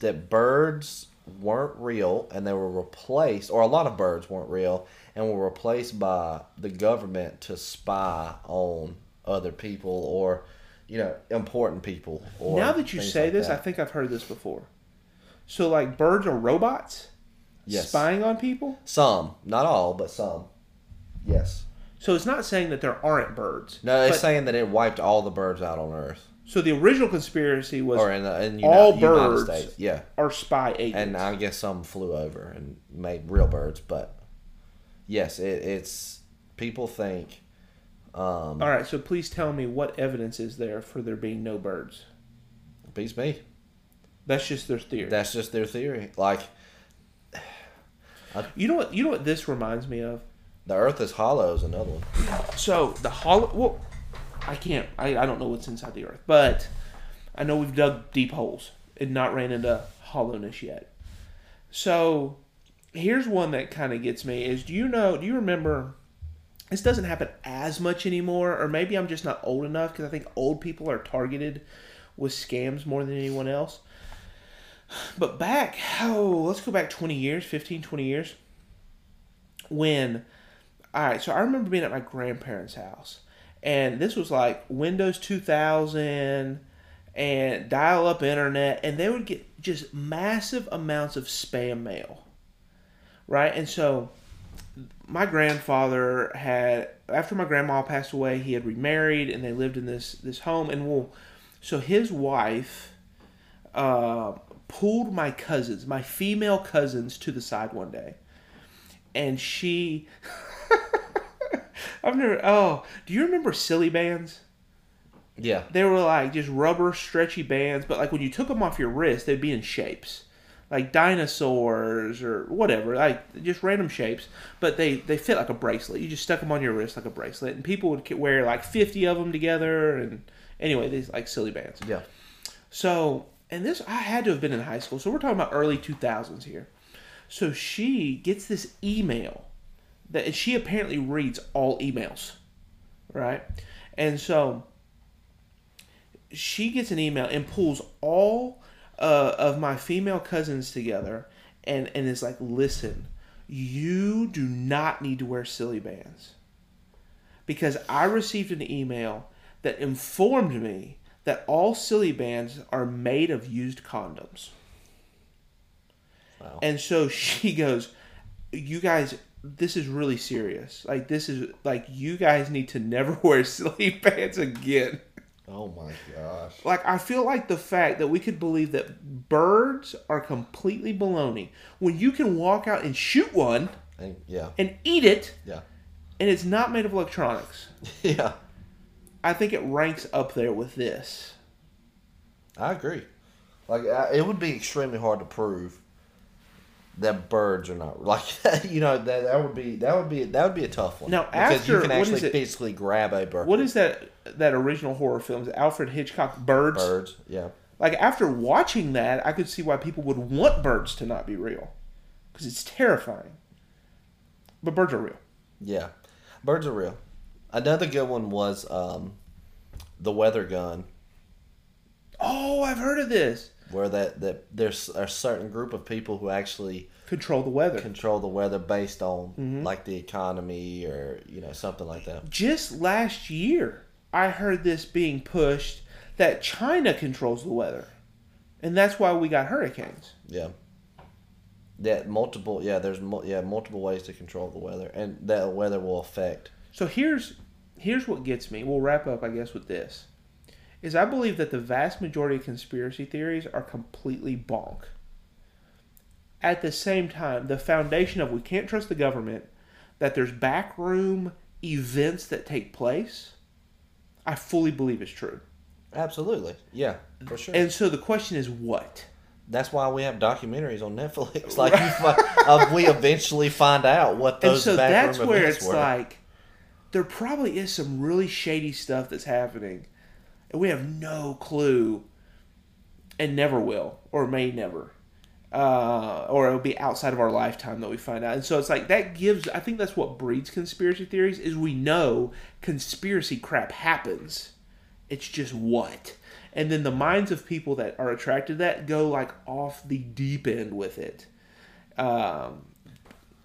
B: that birds weren't real and they were replaced or a lot of birds weren't real and were replaced by the government to spy on other people or you know important people or
A: now that you say
B: like
A: this,
B: that.
A: I think I've heard this before. So like birds are robots
B: yes
A: spying on people.
B: some not all but some yes
A: So it's not saying that there aren't birds.
B: no it's saying that it wiped all the birds out on earth
A: So the original conspiracy was
B: or in, the, in
A: all
B: Uni- United
A: birds
B: States yeah
A: are spy agents.
B: and I guess some flew over and made real birds. But yes, it, it's people think. Um,
A: All right, so please tell me what evidence is there for there being no birds?
B: beats me.
A: That's just their theory.
B: That's just their theory. Like
A: you know what? You know what this reminds me of.
B: the Earth is hollow is another one.
A: So the hollow. Well, I can't. I, I don't know what's inside the earth, but I know we've dug deep holes and not ran into hollowness yet. So here's one that kind of gets me: is do you know? Do you remember? This doesn't happen as much anymore, or maybe I'm just not old enough because I think old people are targeted with scams more than anyone else. But back, oh, let's go back 20 years, 15, 20 years. When, all right, so I remember being at my grandparents' house, and this was like Windows 2000 and dial up internet, and they would get just massive amounts of spam mail, right? And so my grandfather had, after my grandma passed away, he had remarried, and they lived in this, this home, and well, so his wife, uh, pulled my cousins, my female cousins, to the side one day, and she. I've never. Oh, do you remember silly bands?
B: Yeah,
A: They were like just rubber, stretchy bands, but like when you took them off your wrist, they'd be in shapes, like dinosaurs or whatever, like just random shapes. But they they fit like a bracelet. You just stuck them on your wrist like a bracelet, and people would wear like fifty of them together. And anyway, these like silly bands.
B: yeah.
A: So, and this, I had to have been in high school. So we're talking about early 2000s here. So she gets this email that and she apparently reads all emails, right? And so she gets an email and pulls all uh, of my female cousins together and and is like, listen, you do not need to wear silly bands because I received an email that informed me that all silly bands are made of used condoms.
B: Wow.
A: And so she goes, "You guys, this is really serious. Like this is like you guys need to never wear silly bands again."
B: Oh my gosh.
A: Like I feel like the fact that we could believe that birds are completely baloney when you can walk out and shoot one
B: And yeah,
A: and eat it
B: yeah,
A: and it's not made of electronics.
B: yeah.
A: I think it ranks up there with this.
B: I agree. Like I, it would be extremely hard to prove that birds are not like you know that that would be that would be that would be a tough one.
A: Now,
B: because
A: after-
B: you can actually physically grab a bird.
A: What is that that original horror film? Is it Alfred Hitchcock Birds?
B: birds? Yeah,
A: Like after watching that, I could see why people would want birds to not be real, because it's terrifying. But birds are real.
B: yeah. Birds are real. Another good one was um, the weather gun,
A: Oh, I've heard of this.
B: where that that there's a certain group of people who actually
A: Control the weather.
B: control the weather based on
A: Mm-hmm.
B: like the economy or you know something like that.
A: Just last year, I heard this being pushed that China controls the weather, and that's why we got hurricanes.
B: Yeah. That multiple. Yeah, there's mul- yeah multiple ways to control the weather, and that weather will affect.
A: So here's here's what gets me. We'll wrap up, I guess, with this. Is I believe that the vast majority of conspiracy theories are completely bonk. At the same time, the foundation of we can't trust the government, that there's backroom events that take place, I fully believe is true.
B: Absolutely, yeah, for sure.
A: And so the question is what?
B: That's why we have documentaries on Netflix. Like you fi- uh, we eventually find out what those.
A: And
B: so
A: that's where it's
B: were.
A: like there probably is some really shady stuff that's happening, and we have no clue, and never will, or may never, uh, or it'll be outside of our lifetime that we find out. And so it's like that gives. I think that's what breeds conspiracy theories is we know conspiracy crap happens. It's just what. And then the minds of people that are attracted to that go like off the deep end with it. Um,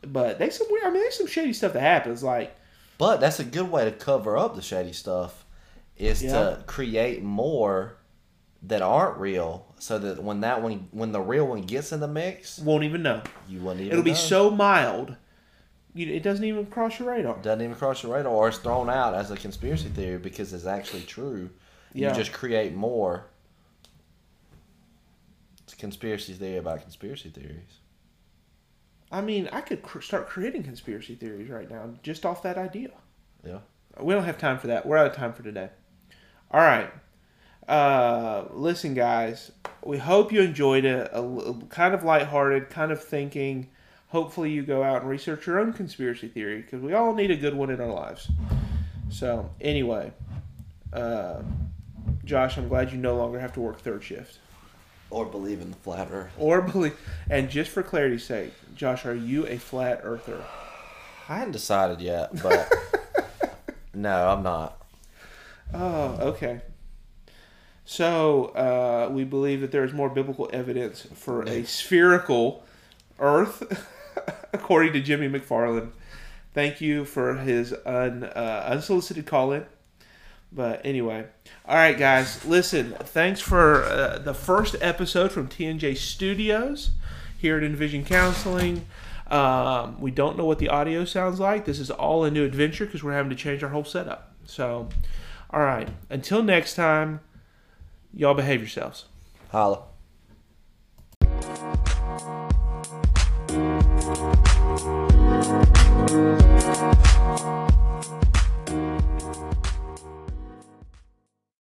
A: but they some weird. I mean, there's some shady stuff that happens. Like,
B: But that's a good way to cover up the shady stuff, is
A: Yeah.
B: to create more that aren't real, so that when that one, when the real one gets in the mix,
A: won't even know.
B: you wouldn't even.
A: It'll be so mild, you, it doesn't even cross your radar.
B: doesn't even cross your radar or it's thrown out as a conspiracy theory because it's actually true.
A: Yeah.
B: You just create more. It's conspiracy theory about conspiracy theories.
A: I mean, I could cr- start creating conspiracy theories right now just off that idea.
B: Yeah.
A: We don't have time for that. We're out of time for today. All right. Uh, listen, guys. We hope you enjoyed it. A, l- kind of lighthearted, kind of thinking. Hopefully, you go out and research your own conspiracy theory because we all need a good one in our lives. So, anyway, uh, Josh, I'm glad you no longer have to work third shift
B: Or believe in the flat earth.
A: or believe. And just for clarity's sake, Josh, are you a flat earther?
B: I hadn't decided yet, but no, I'm not.
A: Oh, okay. So uh, we believe that there is more biblical evidence for a spherical Earth, according to Jimmy McFarland. Thank you for his un, uh, unsolicited call in. But anyway, all right, guys, listen. Thanks for uh, the first episode from TNJ Studios here at Envision Counseling. Um, we don't know what the audio sounds like. This is all a new adventure because we're having to change our whole setup. So, all right, until next time, y'all behave yourselves.
B: Holla.